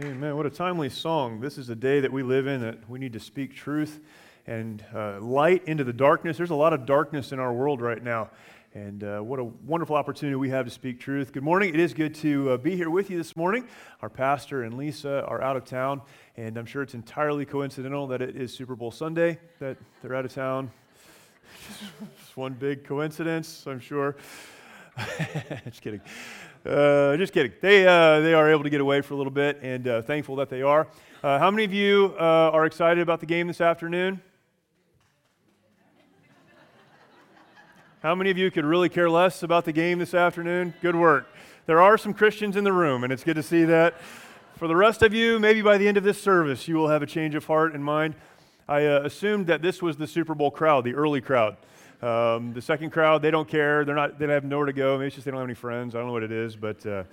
Amen. What a timely song. This is a day that we live in that we need to speak truth and uh, light into the darkness. There's a lot of darkness in our world right now. And uh, what a wonderful opportunity we have to speak truth. Good morning. It is good to uh, be here with you this morning. Our pastor and Lisa are out of town, and I'm sure it's entirely coincidental that it is Super Bowl Sunday that they're out of town. Just one big coincidence, I'm sure. Just kidding. Uh, just kidding. They, uh, they are able to get away for a little bit, and uh, thankful that they are. Uh, how many of you uh, are excited about the game this afternoon? How many of you could really care less about the game this afternoon? Good work. There are some Christians in the room, and it's good to see that. For the rest of you, maybe by the end of this service, you will have a change of heart and mind. I uh, assumed that this was the Super Bowl crowd, the early crowd. Um, the second crowd, they don't care. They're not, they have nowhere to go. Maybe it's just they don't have any friends. I don't know what it is, but uh,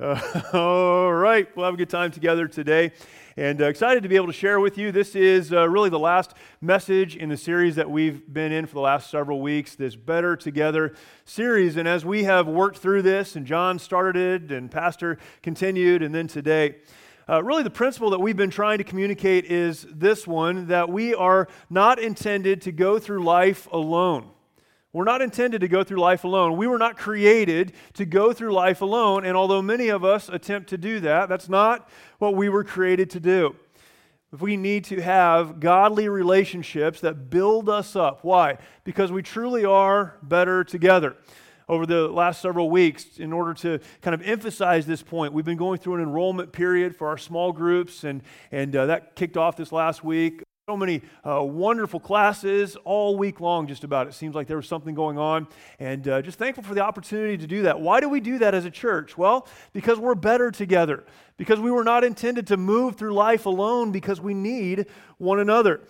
uh, all right. We'll have a good time together today. And uh, excited to be able to share with you. This is uh, really the last message in the series that we've been in for the last several weeks, this Better Together series. And as we have worked through this, and John started it, and Pastor continued, and then today, uh, really, the principle that we've been trying to communicate is this one that we are not intended to go through life alone. We're not intended to go through life alone. We were not created to go through life alone. And although many of us attempt to do that, that's not what we were created to do. We need to have godly relationships that build us up. Why? Because we truly are better together over the last several weeks in order to kind of emphasize this point. We've been going through an enrollment period for our small groups, and, and uh, that kicked off this last week. So many uh, wonderful classes all week long, just about. It seems like there was something going on, and uh, just thankful for the opportunity to do that. Why do we do that as a church? Well, because we're better together, because we were not intended to move through life alone, because we need one another.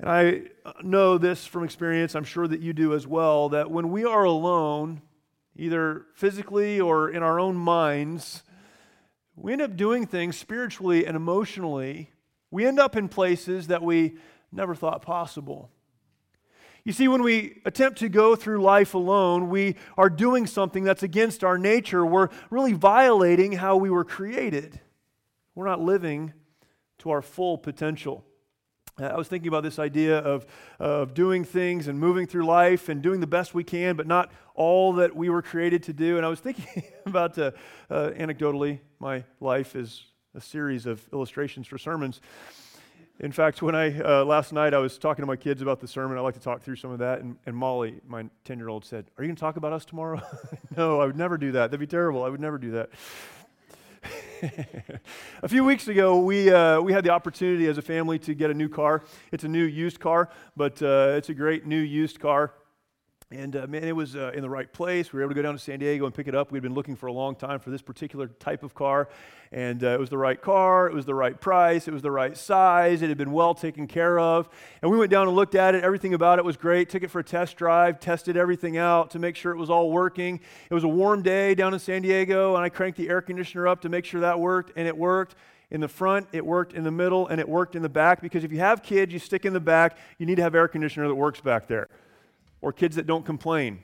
And I know this from experience, I'm sure that you do as well, that when we are alone, either physically or in our own minds, we end up doing things spiritually and emotionally. We end up in places that we never thought possible. You see, when we attempt to go through life alone, we are doing something that's against our nature. We're really violating how we were created. We're not living to our full potential. I was thinking about this idea of, of doing things and moving through life and doing the best we can, but not all that we were created to do. And I was thinking about, uh, uh, anecdotally, my life is a series of illustrations for sermons. In fact, when I, uh, last night, I was talking to my kids about the sermon. I like to talk through some of that. And, and Molly, my 10 year old, said, Are you going to talk about us tomorrow? no, I would never do that. That'd be terrible. I would never do that. a few weeks ago, we, uh, we had the opportunity as a family to get a new car. It's a new used car, but uh, it's a great new used car. And uh, man, it was uh, in the right place. We were able to go down to San Diego and pick it up. We'd been looking for a long time for this particular type of car. And uh, it was the right car, it was the right price, it was the right size, it had been well taken care of. And we went down and looked at it. Everything about it was great. Took it for a test drive, tested everything out to make sure it was all working. It was a warm day down in San Diego, and I cranked the air conditioner up to make sure that worked, and it worked in the front, it worked in the middle, and it worked in the back. Because if you have kids, you stick in the back, you need to have air conditioner that works back there or kids that don't complain.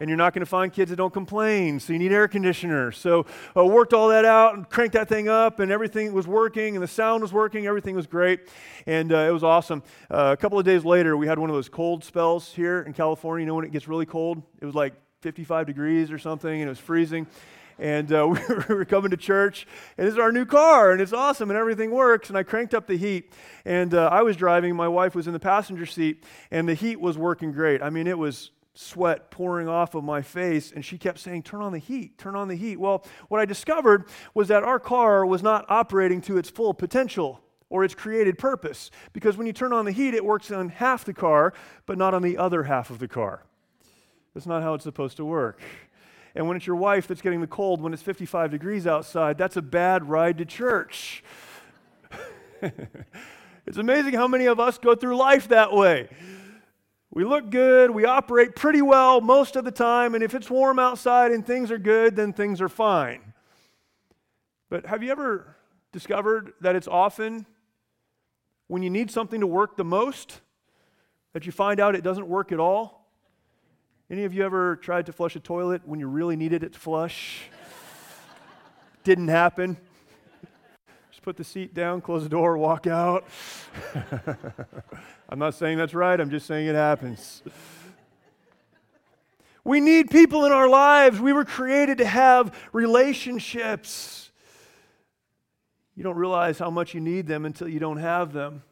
And you're not going to find kids that don't complain, so you need air conditioners. So I uh, worked all that out and cranked that thing up, and everything was working, and the sound was working, everything was great, and uh, it was awesome. Uh, a couple of days later, we had one of those cold spells here in California. You know when it gets really cold? It was like 55 degrees or something, and it was freezing and uh, we were coming to church, and is our new car, and it's awesome, and everything works. And I cranked up the heat, and uh, I was driving. My wife was in the passenger seat, and the heat was working great. I mean, it was sweat pouring off of my face, and she kept saying, Turn on the heat, turn on the heat. Well, what I discovered was that our car was not operating to its full potential or its created purpose. Because when you turn on the heat, it works on half the car, but not on the other half of the car. That's not how it's supposed to work. And when it's your wife that's getting the cold when it's 55 degrees outside, that's a bad ride to church. it's amazing how many of us go through life that way. We look good, we operate pretty well most of the time, and if it's warm outside and things are good, then things are fine. But have you ever discovered that it's often when you need something to work the most that you find out it doesn't work at all? Any of you ever tried to flush a toilet when you really needed it to flush? Didn't happen. Just put the seat down, close the door, walk out. I'm not saying that's right, I'm just saying it happens. We need people in our lives. We were created to have relationships. You don't realize how much you need them until you don't have them,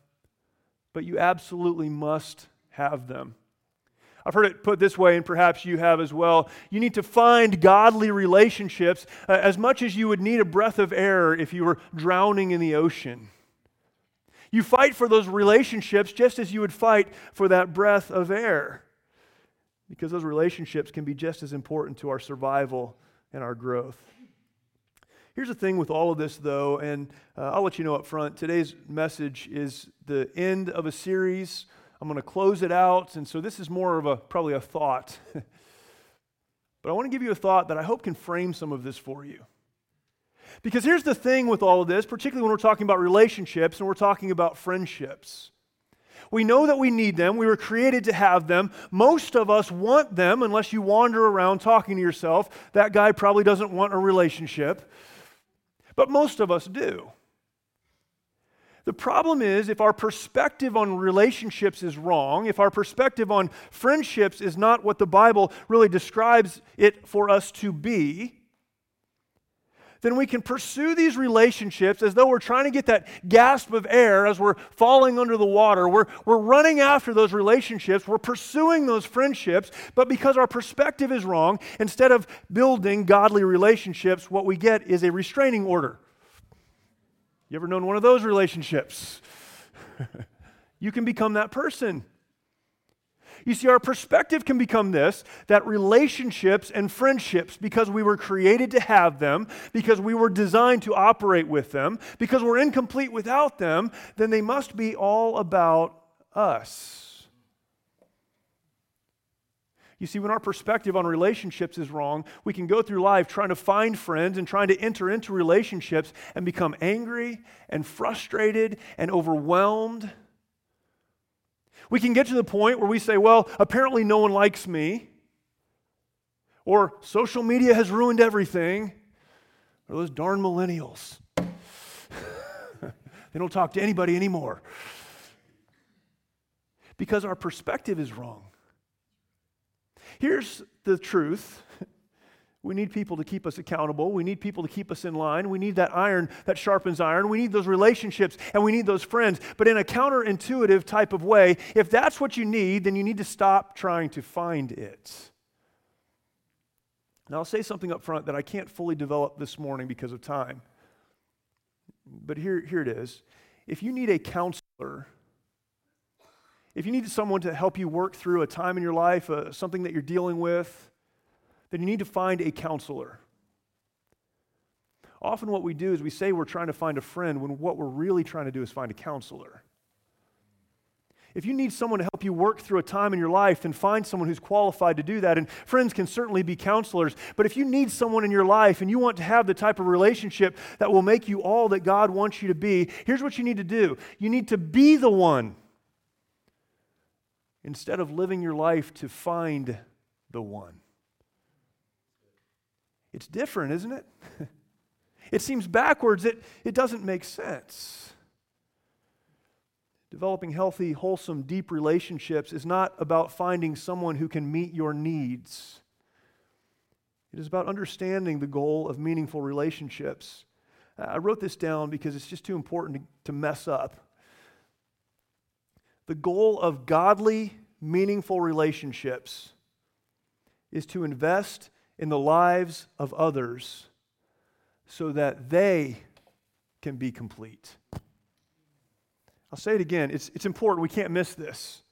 but you absolutely must have them. I've heard it put this way, and perhaps you have as well. You need to find godly relationships uh, as much as you would need a breath of air if you were drowning in the ocean. You fight for those relationships just as you would fight for that breath of air, because those relationships can be just as important to our survival and our growth. Here's the thing with all of this, though, and uh, I'll let you know up front. Today's message is the end of a series I'm going to close it out. And so this is more of a probably a thought. but I want to give you a thought that I hope can frame some of this for you. Because here's the thing with all of this, particularly when we're talking about relationships and we're talking about friendships. We know that we need them. We were created to have them. Most of us want them, unless you wander around talking to yourself. That guy probably doesn't want a relationship. But most of us do. The problem is if our perspective on relationships is wrong, if our perspective on friendships is not what the Bible really describes it for us to be, then we can pursue these relationships as though we're trying to get that gasp of air as we're falling under the water. We're, we're running after those relationships, we're pursuing those friendships, but because our perspective is wrong, instead of building godly relationships, what we get is a restraining order. You ever known one of those relationships? you can become that person. You see, our perspective can become this that relationships and friendships, because we were created to have them, because we were designed to operate with them, because we're incomplete without them, then they must be all about us. You see, when our perspective on relationships is wrong, we can go through life trying to find friends and trying to enter into relationships and become angry and frustrated and overwhelmed. We can get to the point where we say, well, apparently no one likes me, or social media has ruined everything, or those darn millennials. they don't talk to anybody anymore. Because our perspective is wrong. Here's the truth. We need people to keep us accountable. We need people to keep us in line. We need that iron that sharpens iron. We need those relationships and we need those friends. But in a counterintuitive type of way, if that's what you need, then you need to stop trying to find it. Now, I'll say something up front that I can't fully develop this morning because of time. But here, here it is. If you need a counselor, if you need someone to help you work through a time in your life, uh, something that you're dealing with, then you need to find a counselor. Often, what we do is we say we're trying to find a friend when what we're really trying to do is find a counselor. If you need someone to help you work through a time in your life, then find someone who's qualified to do that. And friends can certainly be counselors. But if you need someone in your life and you want to have the type of relationship that will make you all that God wants you to be, here's what you need to do you need to be the one instead of living your life to find the one. It's different, isn't it? it seems backwards, it, it doesn't make sense. Developing healthy, wholesome, deep relationships is not about finding someone who can meet your needs. It is about understanding the goal of meaningful relationships. I wrote this down because it's just too important to, to mess up. The goal of godly, meaningful relationships is to invest in the lives of others so that they can be complete. I'll say it again, it's, it's important. We can't miss this.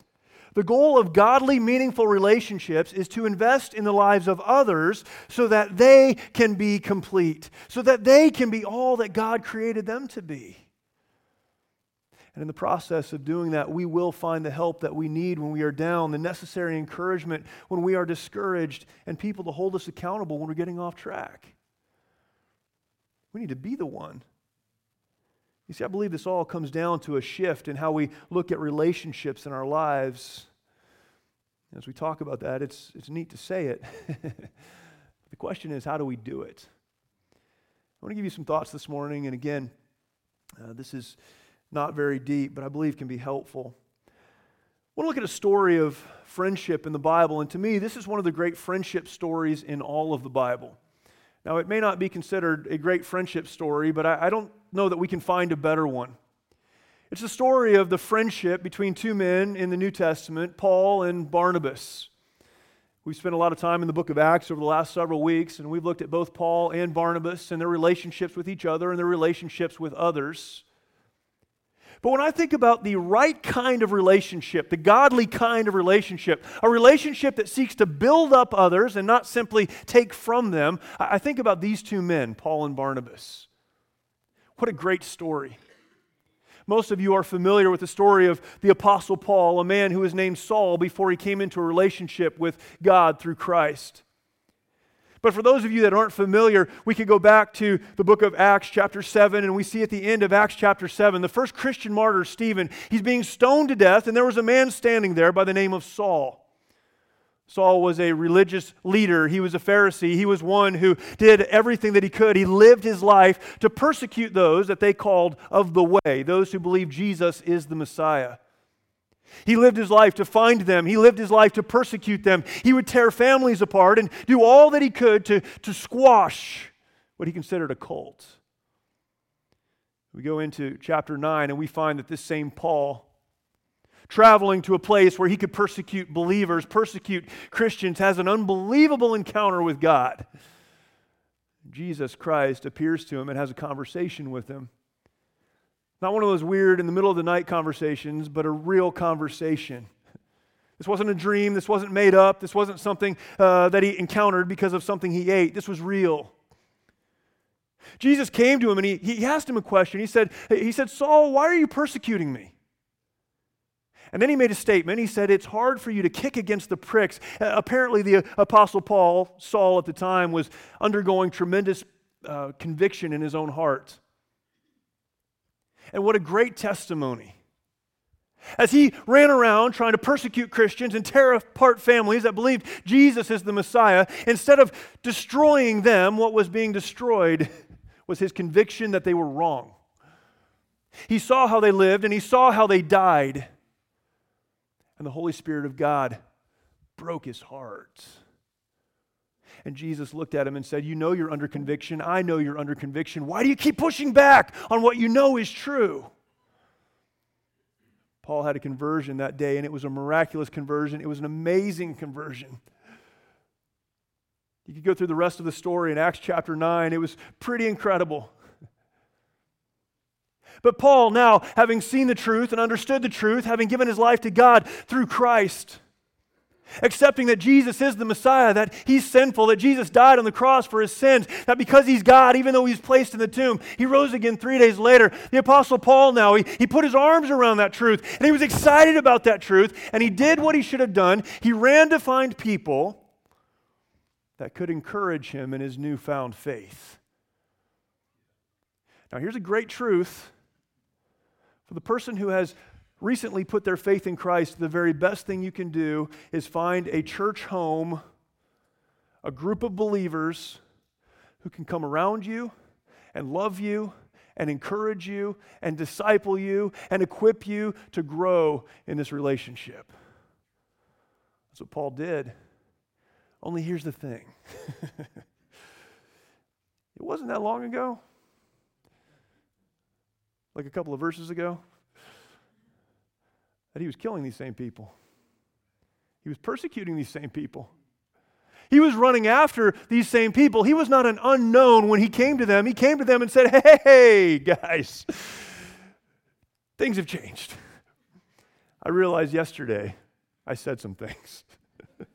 The goal of godly, meaningful relationships is to invest in the lives of others so that they can be complete, so that they can be all that God created them to be. And in the process of doing that, we will find the help that we need when we are down, the necessary encouragement when we are discouraged, and people to hold us accountable when we're getting off track. We need to be the one. You see, I believe this all comes down to a shift in how we look at relationships in our lives. As we talk about that, it's, it's neat to say it. the question is, how do we do it? I want to give you some thoughts this morning, and again, Uh, this is not very deep, but I believe can be helpful. I want to look at a story of friendship in the Bible, and to me, this is one of the great friendship stories in all of the Bible. Now, it may not be considered a great friendship story, but I, I don't know that we can find a better one. It's the story of the friendship between two men in the New Testament, Paul and Barnabas. We've spent a lot of time in the book of Acts over the last several weeks, and we've looked at both Paul and Barnabas and their relationships with each other and their relationships with others. But when I think about the right kind of relationship, the godly kind of relationship, a relationship that seeks to build up others and not simply take from them, I think about these two men, Paul and Barnabas. What a great story. Most of you are familiar with the story of the Apostle Paul, a man who was named Saul before he came into a relationship with God through Christ. But for those of you that aren't familiar, we could go back to the book of Acts, chapter 7, and we see at the end of Acts, chapter 7, the first Christian martyr, Stephen, he's being stoned to death, and there was a man standing there by the name of Saul. Saul was a religious leader. He was a Pharisee. He was one who did everything that he could. He lived his life to persecute those that they called of the way, those who believed Jesus is the Messiah. He lived his life to find them. He lived his life to persecute them. He would tear families apart and do all that he could to, to squash what he considered a cult. We go into chapter 9 and we find that this same Paul traveling to a place where he could persecute believers, persecute Christians, has an unbelievable encounter with God. Jesus Christ appears to him and has a conversation with him. Not one of those weird in the middle of the night conversations, but a real conversation. This wasn't a dream. This wasn't made up. This wasn't something uh, that he encountered because of something he ate. This was real. Jesus came to him and he, he asked him a question. He said, he said, Saul, why are you persecuting me? And then he made a statement. He said, It's hard for you to kick against the pricks. Uh, apparently, the Apostle Paul, Saul at the time, was undergoing tremendous uh, conviction in his own heart. And what a great testimony. As he ran around trying to persecute Christians and tear apart families that believed Jesus is the Messiah, instead of destroying them, what was being destroyed was his conviction that they were wrong. He saw how they lived and he saw how they died. And the Holy Spirit of God broke his heart. And Jesus looked at him and said, You know you're under conviction. I know you're under conviction. Why do you keep pushing back on what you know is true? Paul had a conversion that day, and it was a miraculous conversion. It was an amazing conversion. You could go through the rest of the story in Acts chapter 9. It was pretty incredible. But Paul, now having seen the truth and understood the truth, having given his life to God through Christ, accepting that Jesus is the Messiah, that he's sinful, that Jesus died on the cross for his sins, that because he's God, even though he's placed in the tomb, he rose again three days later. The Apostle Paul now, he, he put his arms around that truth and he was excited about that truth and he did what he should have done. He ran to find people that could encourage him in his newfound faith. Now, here's a great truth for the person who has recently put their faith in Christ, the very best thing you can do is find a church home, a group of believers who can come around you and love you and encourage you and disciple you and equip you to grow in this relationship. That's what Paul did. Only here's the thing it wasn't that long ago like a couple of verses ago, that he was killing these same people. He was persecuting these same people. He was running after these same people. He was not an unknown when he came to them. He came to them and said, Hey, guys, things have changed. I realized yesterday I said some things.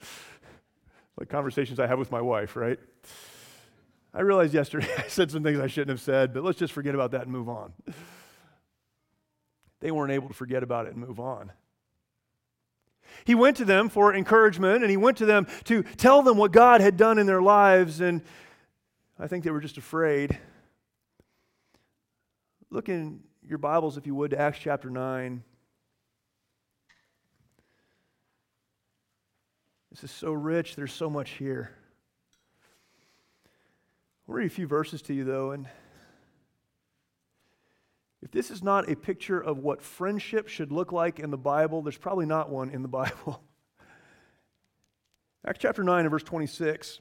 like conversations I have with my wife, right? I realized yesterday I said some things I shouldn't have said, but let's just forget about that and move on they weren't able to forget about it and move on. He went to them for encouragement and he went to them to tell them what God had done in their lives, and I think they were just afraid. Look in your Bibles, if you would, to Acts chapter 9. This is so rich, there's so much here. I'll read a few verses to you, though, and If this is not a picture of what friendship should look like in the Bible, there's probably not one in the Bible. Acts chapter 9 and verse 26.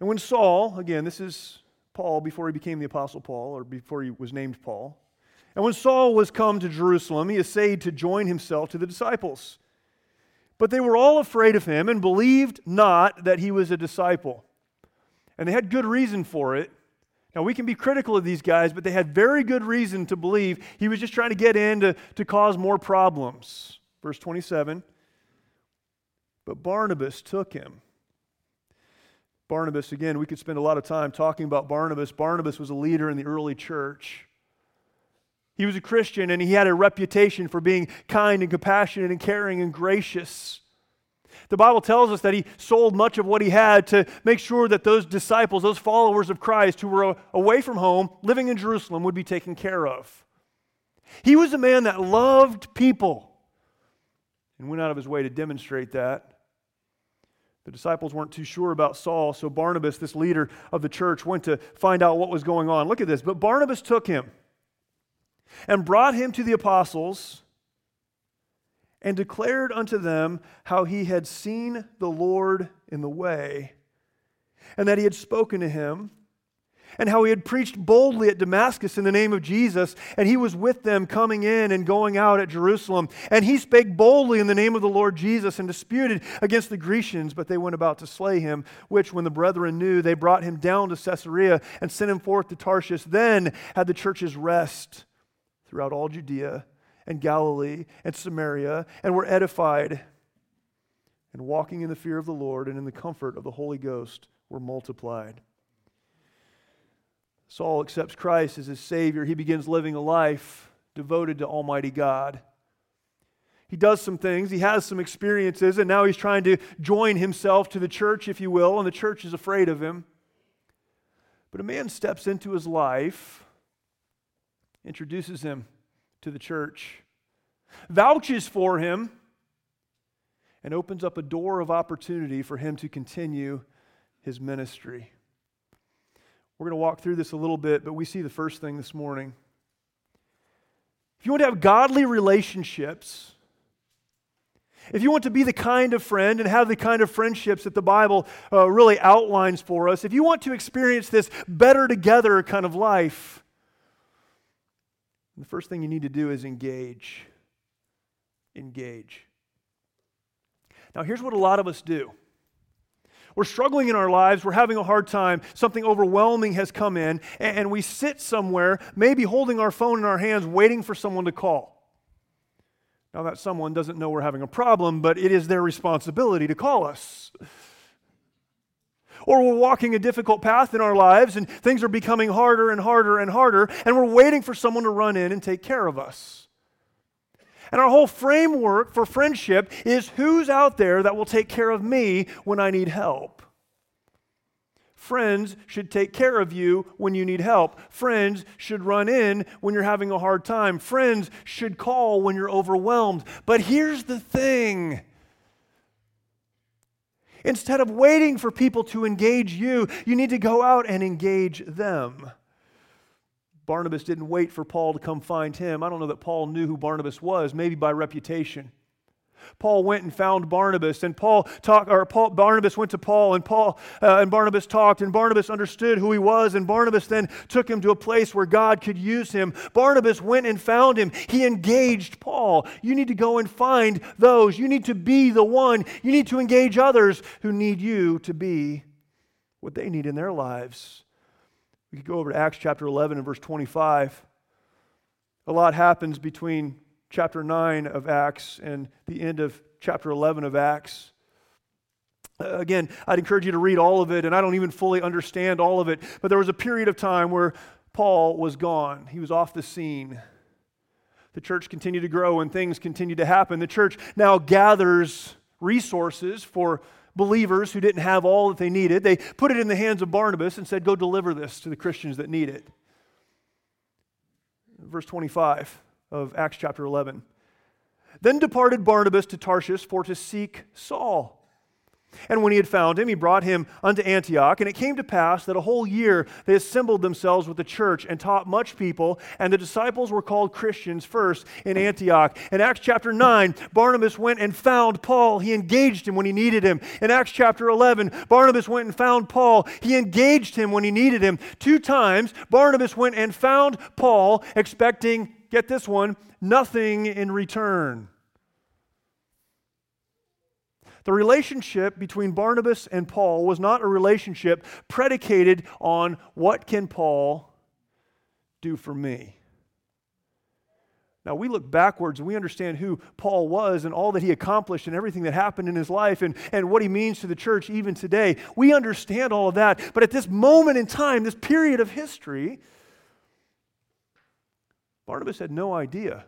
And when Saul, again, this is Paul before he became the Apostle Paul, or before he was named Paul. And when Saul was come to Jerusalem, he essayed to join himself to the disciples. But they were all afraid of him and believed not that he was a disciple. And they had good reason for it. Now, we can be critical of these guys, but they had very good reason to believe he was just trying to get in to, to cause more problems. Verse 27 But Barnabas took him. Barnabas, again, we could spend a lot of time talking about Barnabas. Barnabas was a leader in the early church. He was a Christian and he had a reputation for being kind and compassionate and caring and gracious. The Bible tells us that he sold much of what he had to make sure that those disciples, those followers of Christ who were away from home, living in Jerusalem, would be taken care of. He was a man that loved people and went out of his way to demonstrate that. The disciples weren't too sure about Saul, so Barnabas, this leader of the church, went to find out what was going on. Look at this. But Barnabas took him and brought him to the apostles and declared unto them how he had seen the Lord in the way, and that he had spoken to him, and how he had preached boldly at Damascus in the name of Jesus, and he was with them coming in and going out at Jerusalem. And he spake boldly in the name of the Lord Jesus and disputed against the Grecians, but they went about to slay him, which when the brethren knew, they brought him down to Caesarea and sent him forth to Tarsus. Then had the churches rest throughout all Judea and Galilee and Samaria and were edified. And walking in the fear of the Lord and in the comfort of the Holy Ghost were multiplied. Saul accepts Christ as his Savior. He begins living a life devoted to Almighty God. He does some things, he has some experiences, and now he's trying to join himself to the church, if you will, and the church is afraid of him. But a man steps into his life introduces him to the church, vouches for him, and opens up a door of opportunity for him to continue his ministry. We're going to walk through this a little bit, but we see the first thing this morning. If you want to have godly relationships, if you want to be the kind of friend and have the kind of friendships that the Bible uh, really outlines for us, if you want to experience this better together kind of life, the first thing you need to do is engage. Engage. Now, here's what a lot of us do. We're struggling in our lives, we're having a hard time, something overwhelming has come in, and we sit somewhere, maybe holding our phone in our hands, waiting for someone to call. Now, that someone doesn't know we're having a problem, but it is their responsibility to call us. Or we're walking a difficult path in our lives and things are becoming harder and harder and harder, and we're waiting for someone to run in and take care of us. And our whole framework for friendship is who's out there that will take care of me when I need help. Friends should take care of you when you need help. Friends should run in when you're having a hard time. Friends should call when you're overwhelmed. But here's the thing Instead of waiting for people to engage you, you need to go out and engage them. Barnabas didn't wait for Paul to come find him. I don't know that Paul knew who Barnabas was, maybe by reputation. Paul went and found Barnabas, and Paul talked, or Paul, Barnabas went to Paul, and Paul uh, and Barnabas talked, and Barnabas understood who he was, and Barnabas then took him to a place where God could use him. Barnabas went and found him. He engaged Paul. You need to go and find those. You need to be the one. You need to engage others who need you to be what they need in their lives. We could go over to Acts chapter 11 and verse 25. A lot happens between chapter 9 of Acts and the end of chapter 11 of Acts. Uh, again, I'd encourage you to read all of it, and I don't even fully understand all of it, but there was a period of time where Paul was gone. He was off the scene. The church continued to grow and things continued to happen. The church now gathers resources for believers who didn't have all that they needed. They put it in the hands of Barnabas and said, Go deliver this to the Christians that need it. Verse 25 of Acts chapter 11. Then departed Barnabas to Tarsus for to seek Saul. And when he had found him, he brought him unto Antioch. And it came to pass that a whole year they assembled themselves with the church and taught much people. And the disciples were called Christians first in Antioch. In Acts chapter 9, Barnabas went and found Paul. He engaged him when he needed him. In Acts chapter 11, Barnabas went and found Paul. He engaged him when he needed him. Two times, Barnabas went and found Paul, expecting, get this one, nothing in return. The relationship between Barnabas and Paul was not a relationship predicated on what can Paul do for me. Now, we look backwards and we understand who Paul was and all that he accomplished and everything that happened in his life and, and what he means to the church even today. We understand all of that. But at this moment in time, this period of history, Barnabas had no idea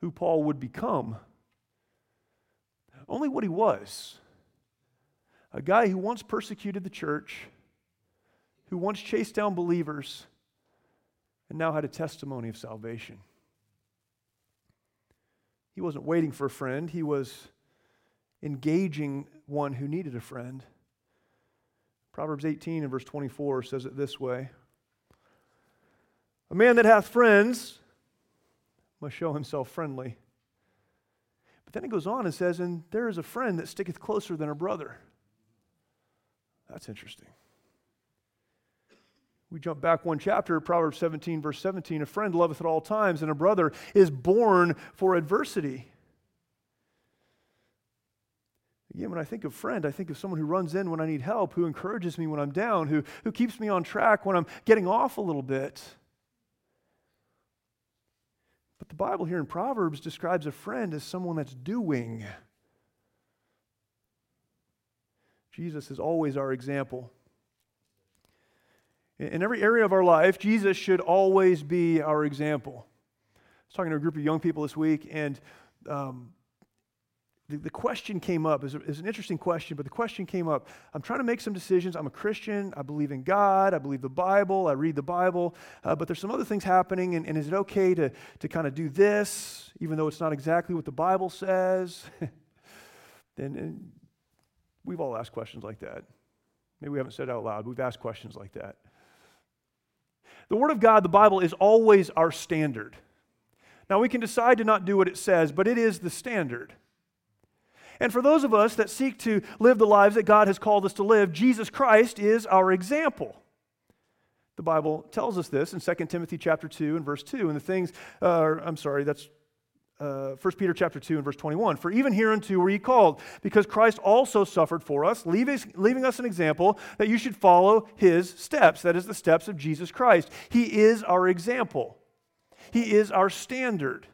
who Paul would become only what he was a guy who once persecuted the church, who once chased down believers, and now had a testimony of salvation. He wasn't waiting for a friend, he was engaging one who needed a friend. Proverbs 18 and verse 24 says it this way A man that hath friends must show himself friendly. But then it goes on and says, And there is a friend that sticketh closer than a brother. That's interesting. We jump back one chapter, Proverbs 17, verse 17. A friend loveth at all times, and a brother is born for adversity. Again, when I think of friend, I think of someone who runs in when I need help, who encourages me when I'm down, who, who keeps me on track when I'm getting off a little bit. But the Bible here in Proverbs describes a friend as someone that's doing. Jesus is always our example. In every area of our life, Jesus should always be our example. I was talking to a group of young people this week, and um, the, the question came up is, an interesting question, but the question came up. I'm trying to make some decisions. I'm a Christian. I believe in God. I believe the Bible. I read the Bible. Uh, but there's some other things happening, and, and is it okay to, to kind of do this, even though it's not exactly what the Bible says? and, and we've all asked questions like that. Maybe we haven't said out loud. We've asked questions like that. The Word of God, the Bible, is always our standard. Now, we can decide to not do what it says, but it is the standard. And for those of us that seek to live the lives that God has called us to live, Jesus Christ is our example. The Bible tells us this in 2 Timothy chapter 2 and verse 2. And the things, uh, I'm sorry, that's uh, 1 Peter chapter 2 and verse 21. For even hereunto were ye called, because Christ also suffered for us, leaving, leaving us an example that you should follow his steps. That is the steps of Jesus Christ. He is our example, he is our standard.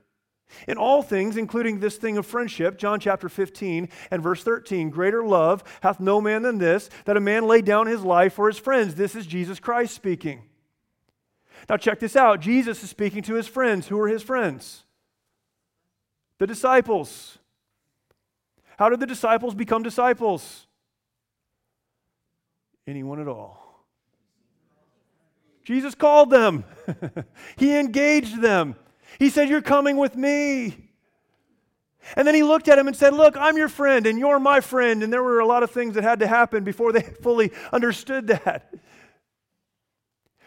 In all things, including this thing of friendship, John chapter 15 and verse 13, greater love hath no man than this, that a man lay down his life for his friends. This is Jesus Christ speaking. Now, check this out. Jesus is speaking to his friends. Who are his friends? The disciples. How did the disciples become disciples? Anyone at all. Jesus called them, he engaged them. He said, You're coming with me. And then he looked at him and said, Look, I'm your friend and you're my friend. And there were a lot of things that had to happen before they fully understood that.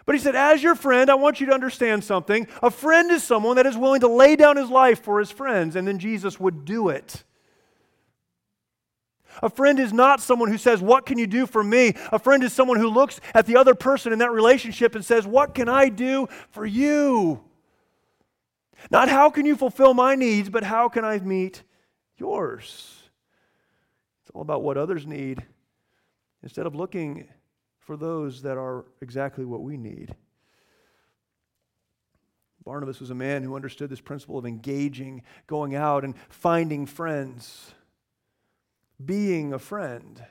But he said, As your friend, I want you to understand something. A friend is someone that is willing to lay down his life for his friends, and then Jesus would do it. A friend is not someone who says, What can you do for me? A friend is someone who looks at the other person in that relationship and says, What can I do for you? Not how can you fulfill my needs, but how can I meet yours? It's all about what others need instead of looking for those that are exactly what we need. Barnabas was a man who understood this principle of engaging, going out and finding friends, being a friend.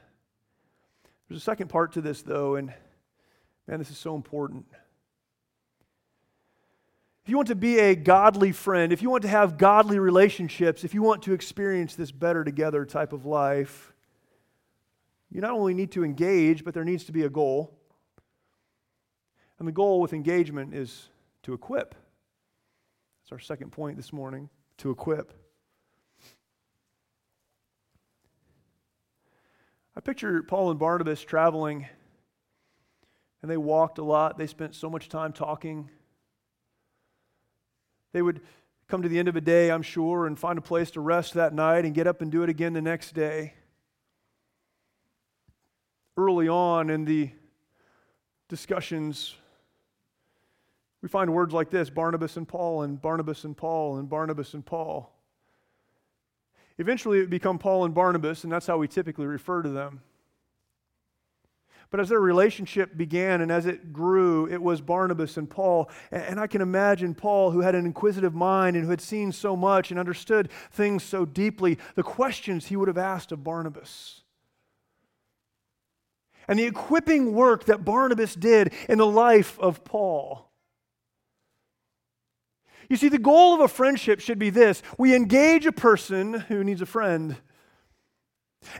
There's a second part to this, though, and man, this is so important. If you want to be a godly friend, if you want to have godly relationships, if you want to experience this better together type of life, you not only need to engage, but there needs to be a goal. And the goal with engagement is to equip. That's our second point this morning to equip. I picture Paul and Barnabas traveling, and they walked a lot. They spent so much time talking. They would come to the end of a day, I'm sure, and find a place to rest that night and get up and do it again the next day. Early on in the discussions, we find words like this Barnabas and Paul, and Barnabas and Paul, and Barnabas and Paul. Eventually, it would become Paul and Barnabas, and that's how we typically refer to them. But as their relationship began and as it grew, it was Barnabas and Paul. And I can imagine Paul, who had an inquisitive mind and who had seen so much and understood things so deeply, the questions he would have asked of Barnabas. And the equipping work that Barnabas did in the life of Paul. You see, the goal of a friendship should be this we engage a person who needs a friend.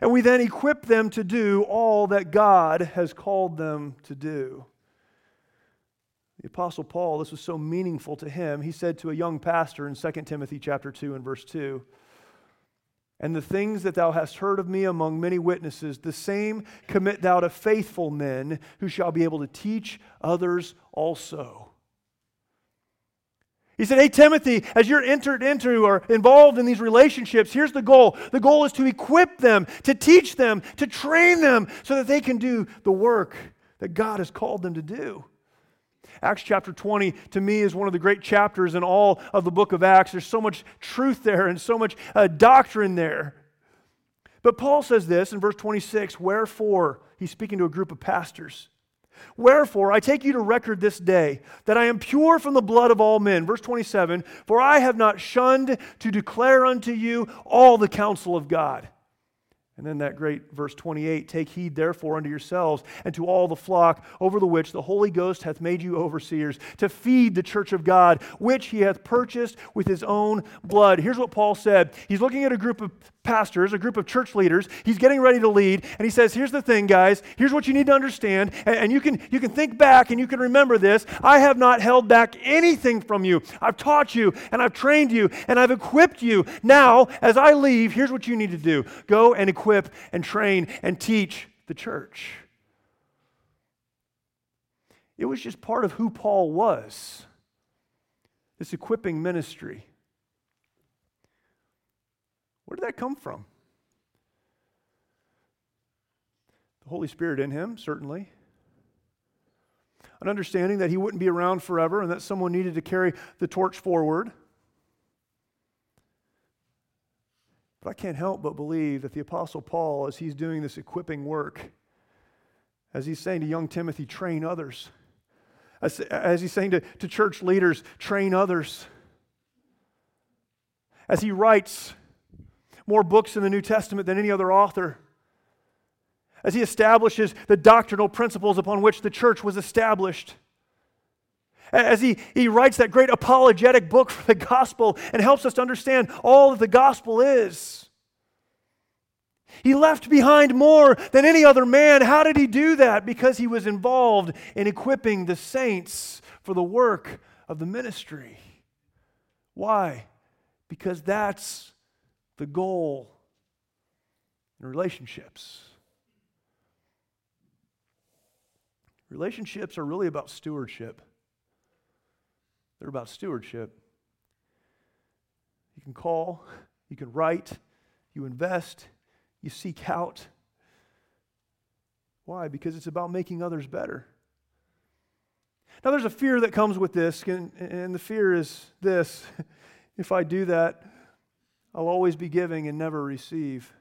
And we then equip them to do all that God has called them to do. The apostle Paul, this was so meaningful to him. He said to a young pastor in 2 Timothy chapter 2 and verse 2, "And the things that thou hast heard of me among many witnesses, the same commit thou to faithful men who shall be able to teach others also." He said, Hey, Timothy, as you're entered into or involved in these relationships, here's the goal. The goal is to equip them, to teach them, to train them so that they can do the work that God has called them to do. Acts chapter 20 to me is one of the great chapters in all of the book of Acts. There's so much truth there and so much uh, doctrine there. But Paul says this in verse 26 Wherefore, he's speaking to a group of pastors. Wherefore, I take you to record this day that I am pure from the blood of all men. Verse 27 For I have not shunned to declare unto you all the counsel of God. And then that great verse 28 Take heed therefore unto yourselves and to all the flock over the which the Holy Ghost hath made you overseers, to feed the church of God, which he hath purchased with his own blood. Here's what Paul said. He's looking at a group of pastors, a group of church leaders. He's getting ready to lead, and he says, Here's the thing, guys. Here's what you need to understand. And, you, can, you can think back and you can remember this. I have not held back anything from you. I've taught you, and I've trained you, and I've equipped you. Now, as I leave, here's what you need to do go and equip and train and teach the church. It was just part of who Paul was this equipping ministry. Where did that come from? The Holy Spirit in him, certainly. An understanding that he wouldn't be around forever and that someone needed to carry the torch forward. But I can't help but believe that the Apostle Paul, as he's doing this equipping work, as he's saying to young Timothy, train others, as, as he's saying to, to church leaders, train others, as he writes more books in the New Testament than any other author. As he establishes the doctrinal principles upon which the church was established. As he, he writes that great apologetic book for the gospel and helps us to understand all that the gospel is. He left behind more than any other man. How did he do that? Because he was involved in equipping the saints for the work of the ministry. Why? Because that's the goal in relationships. Relationships are really about stewardship. They're about stewardship. You can call, you can write, you invest, you seek out. Why? Because it's about making others better. Now, there's a fear that comes with this, and, and the fear is this if I do that, I'll always be giving and never receive.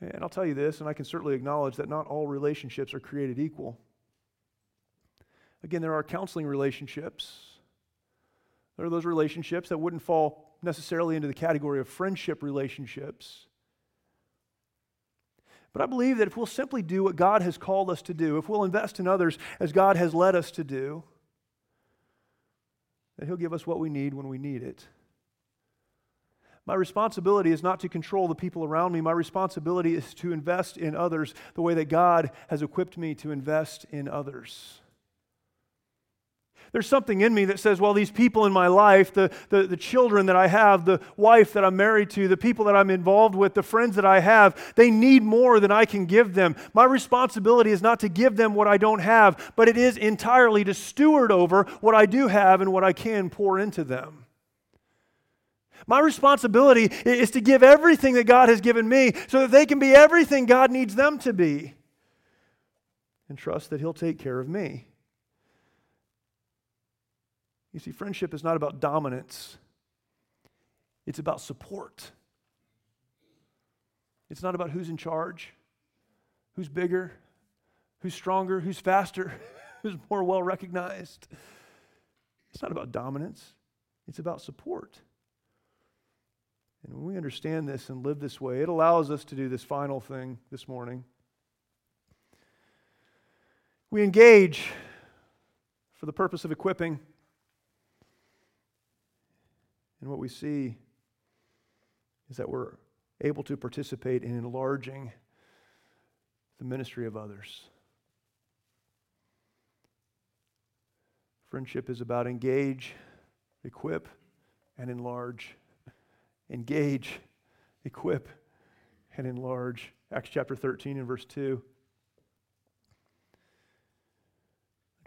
And I'll tell you this, and I can certainly acknowledge that not all relationships are created equal. Again, there are counseling relationships. There are those relationships that wouldn't fall necessarily into the category of friendship relationships. But I believe that if we'll simply do what God has called us to do, if we'll invest in others as God has led us to do, that He'll give us what we need when we need it. My responsibility is not to control the people around me. My responsibility is to invest in others the way that God has equipped me to invest in others. There's something in me that says, well, these people in my life, the, the, the children that I have, the wife that I'm married to, the people that I'm involved with, the friends that I have, they need more than I can give them. My responsibility is not to give them what I don't have, but it is entirely to steward over what I do have and what I can pour into them. My responsibility is to give everything that God has given me so that they can be everything God needs them to be. And trust that He'll take care of me. You see, friendship is not about dominance, it's about support. It's not about who's in charge, who's bigger, who's stronger, who's faster, who's more well recognized. It's not about dominance, it's about support. And when we understand this and live this way, it allows us to do this final thing this morning. We engage for the purpose of equipping. And what we see is that we're able to participate in enlarging the ministry of others. Friendship is about engage, equip, and enlarge. Engage, equip, and enlarge. Acts chapter 13 and verse 2.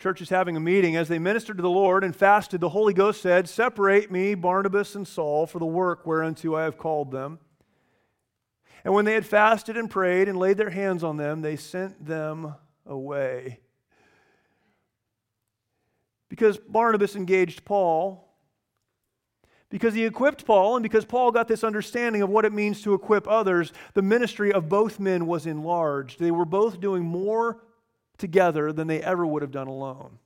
Church is having a meeting. As they ministered to the Lord and fasted, the Holy Ghost said, Separate me, Barnabas and Saul, for the work whereunto I have called them. And when they had fasted and prayed and laid their hands on them, they sent them away. Because Barnabas engaged Paul, because he equipped Paul, and because Paul got this understanding of what it means to equip others, the ministry of both men was enlarged. They were both doing more together than they ever would have done alone.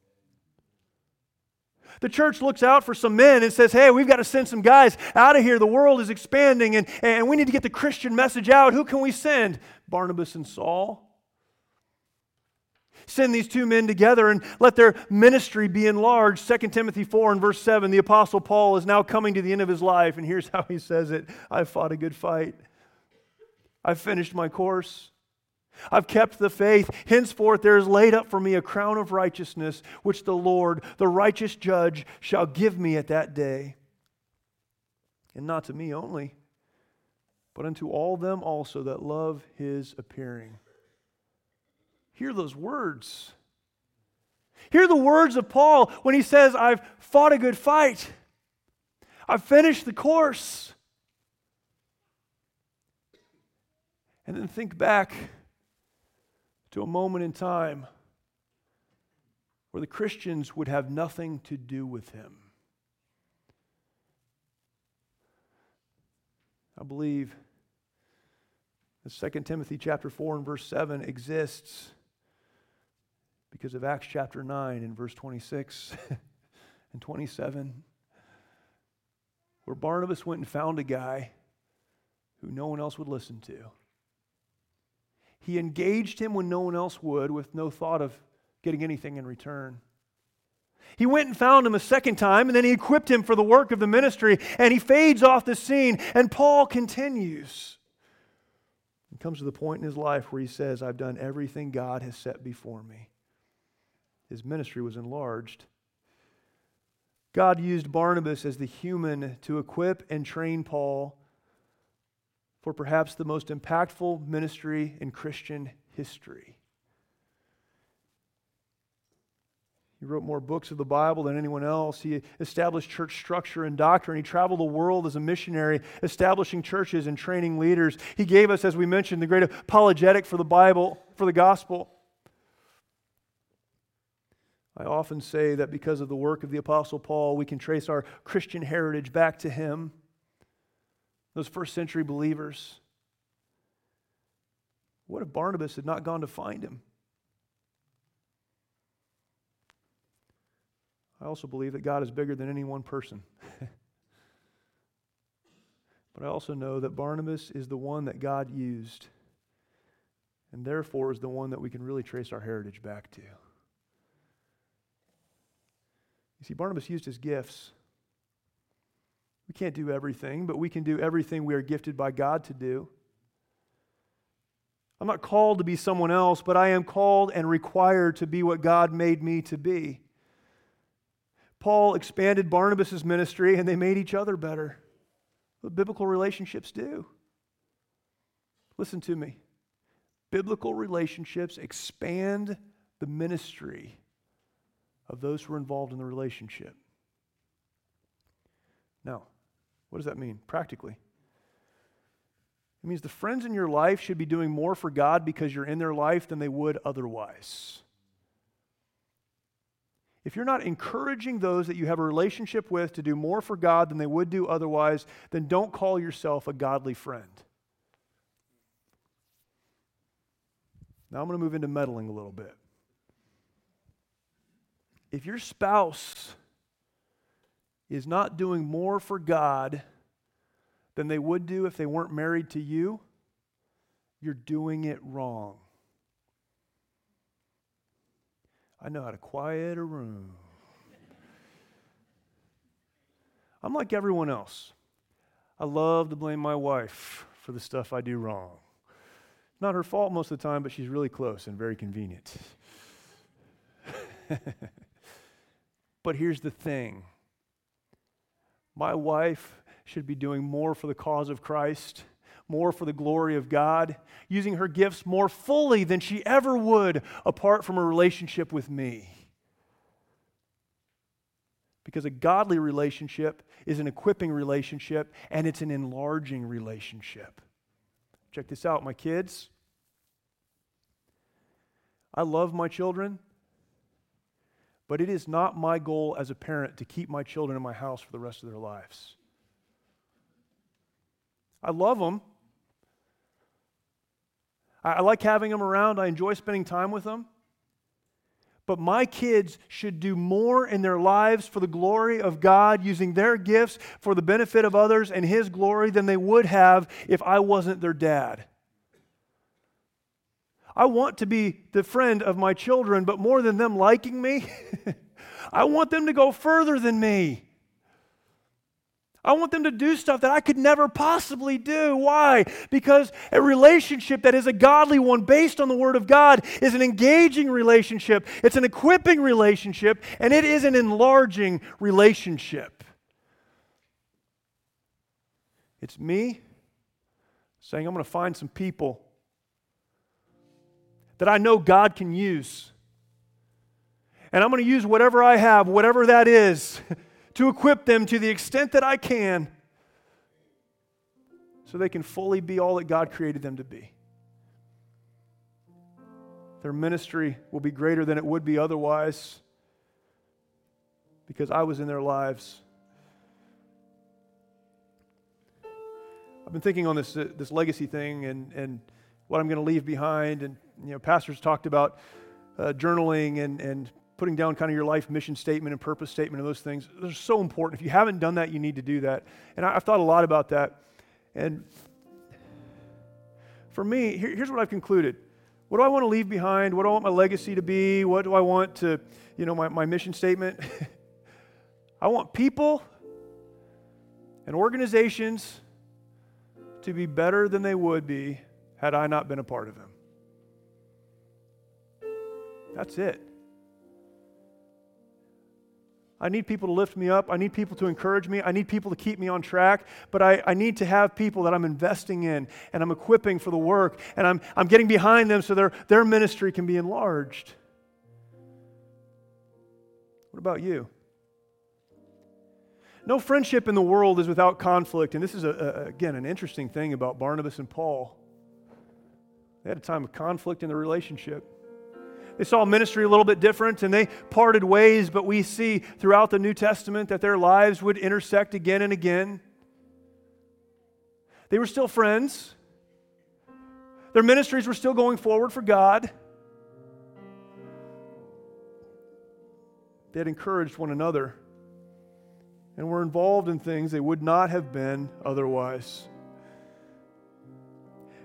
The church looks out for some men and says, Hey, we've got to send some guys out of here. The world is expanding and, and we need to get the Christian message out. Who can we send? Barnabas and Saul. Send these two men together and let their ministry be enlarged. 2 Timothy 4 and verse 7, the Apostle Paul is now coming to the end of his life, and here's how he says it I've fought a good fight, I've finished my course. I've kept the faith. Henceforth, there is laid up for me a crown of righteousness, which the Lord, the righteous judge, shall give me at that day. And not to me only, but unto all them also that love his appearing. Hear those words. Hear the words of Paul when he says, I've fought a good fight, I've finished the course. And then think back to a moment in time where the Christians would have nothing to do with him. I believe that 2 Timothy chapter 4 and verse 7 exists because of Acts chapter 9 and verse 26 and 27, where Barnabas went and found a guy who no one else would listen to. He engaged him when no one else would, with no thought of getting anything in return. He went and found him a second time, and then he equipped him for the work of the ministry, and he fades off the scene, and Paul continues. He comes to the point in his life where he says, I've done everything God has set before me. His ministry was enlarged. God used Barnabas as the human to equip and train Paul for perhaps the most impactful ministry in Christian history. He wrote more books of the Bible than anyone else. He established church structure and doctrine. He traveled the world as a missionary, establishing churches and training leaders. He gave us, as we mentioned, the great apologetic for the Bible, for the gospel. I often say that because of the work of the Apostle Paul, we can trace our Christian heritage back to him those first century believers. What if Barnabas had not gone to find him? I also believe that God is bigger than any one person. but I also know that Barnabas is the one that God used, and therefore is the one that we can really trace our heritage back to. You see, Barnabas used his gifts we can't do everything, but we can do everything we are gifted by God to do. I'm not called to be someone else, but I am called and required to be what God made me to be. Paul expanded Barnabas' ministry and they made each other better. What biblical relationships do. Listen to me. Biblical relationships expand the ministry of those who are involved in the relationship. Now, what does that mean practically? It means the friends in your life should be doing more for God because you're in their life than they would otherwise. If you're not encouraging those that you have a relationship with to do more for God than they would do otherwise, then don't call yourself a godly friend. Now I'm going to move into meddling a little bit. If your spouse is not doing more for God than they would do if they weren't married to you, you're doing it wrong. I know how to quiet a room. I'm like everyone else. I love to blame my wife for the stuff I do wrong. Not her fault most of the time, but she's really close and very convenient. but here's the thing my wife should be doing more for the cause of Christ, more for the glory of God, using her gifts more fully than she ever would apart from a relationship with me. Because a godly relationship is an equipping relationship and it's an enlarging relationship. Check this out, my kids. I love my children, but it is not my goal as a parent to keep my children in my house for the rest of their lives. I love them. I, like having them around. I enjoy spending time with them. But my kids should do more in their lives for the glory of God, using their gifts for the benefit of others and His glory than they would have if I wasn't their dad. I want to be the friend of my children, but more than them liking me, I want them to go further than me. I want them to do stuff that I could never possibly do. Why? Because a relationship that is a godly one based on the Word of God is an engaging relationship, it's an equipping relationship, and it is an enlarging relationship. It's me saying, I'm going to find some people that I know God can use. And I'm going to use whatever I have, whatever that is. to equip them to the extent that I can so they can fully be all that God created them to be. Their ministry will be greater than it would be otherwise because I was in their lives. I've been thinking on this, uh, this legacy thing and, and what I'm going to leave behind. And, you know, pastors talked about uh, journaling and, and putting down kind of your life mission statement and purpose statement and those things. They're so important. If you haven't done that, you need to do that. And I, have thought a lot about that. And for me, here, here's what I've concluded. What do I want to leave behind? What do I want my legacy to be? What do I want to, you know, my, my mission statement? I want people and organizations to be better than they would be had I not been a part of them. That's it. I need people to lift me up. I need people to encourage me. I need people to keep me on track. But I, I need to have people that I'm investing in and I'm equipping for the work and I'm, I'm getting behind them so their, their ministry can be enlarged. What about you? No friendship in the world is without conflict. And this is, a, a, again, an interesting thing about Barnabas and Paul. They had a time of conflict in the relationship. They saw ministry a little bit different and they parted ways, but we see throughout the New Testament that their lives would intersect again and again. They were still friends, their ministries were still going forward for God. They had encouraged one another and were involved in things they would not have been otherwise.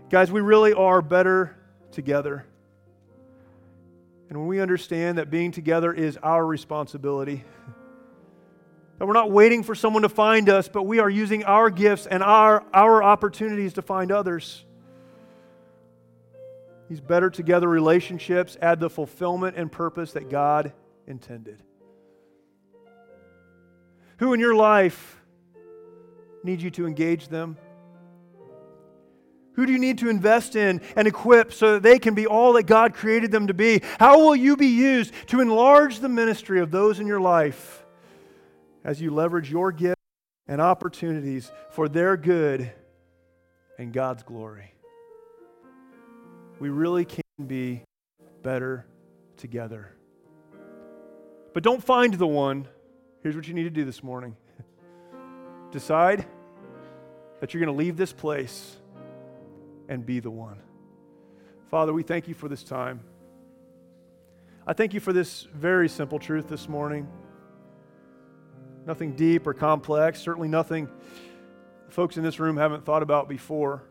Guys, we really are better together. And when we understand that being together is our responsibility, that we're not waiting for someone to find us, but we are using our gifts and our, our opportunities to find others. These better together relationships add the fulfillment and purpose that God intended. Who in your life needs you to engage them? Who do you need to invest in and equip so that they can be all that God created them to be? How will you be used to enlarge the ministry of those in your life as you leverage your gifts and opportunities for their good and God's glory? We really can be better together. But don't find the one. Here's what you need to do this morning decide that you're going to leave this place and be the one. Father, we thank you for this time. I thank you for this very simple truth this morning. Nothing deep or complex, certainly nothing folks in this room haven't thought about before.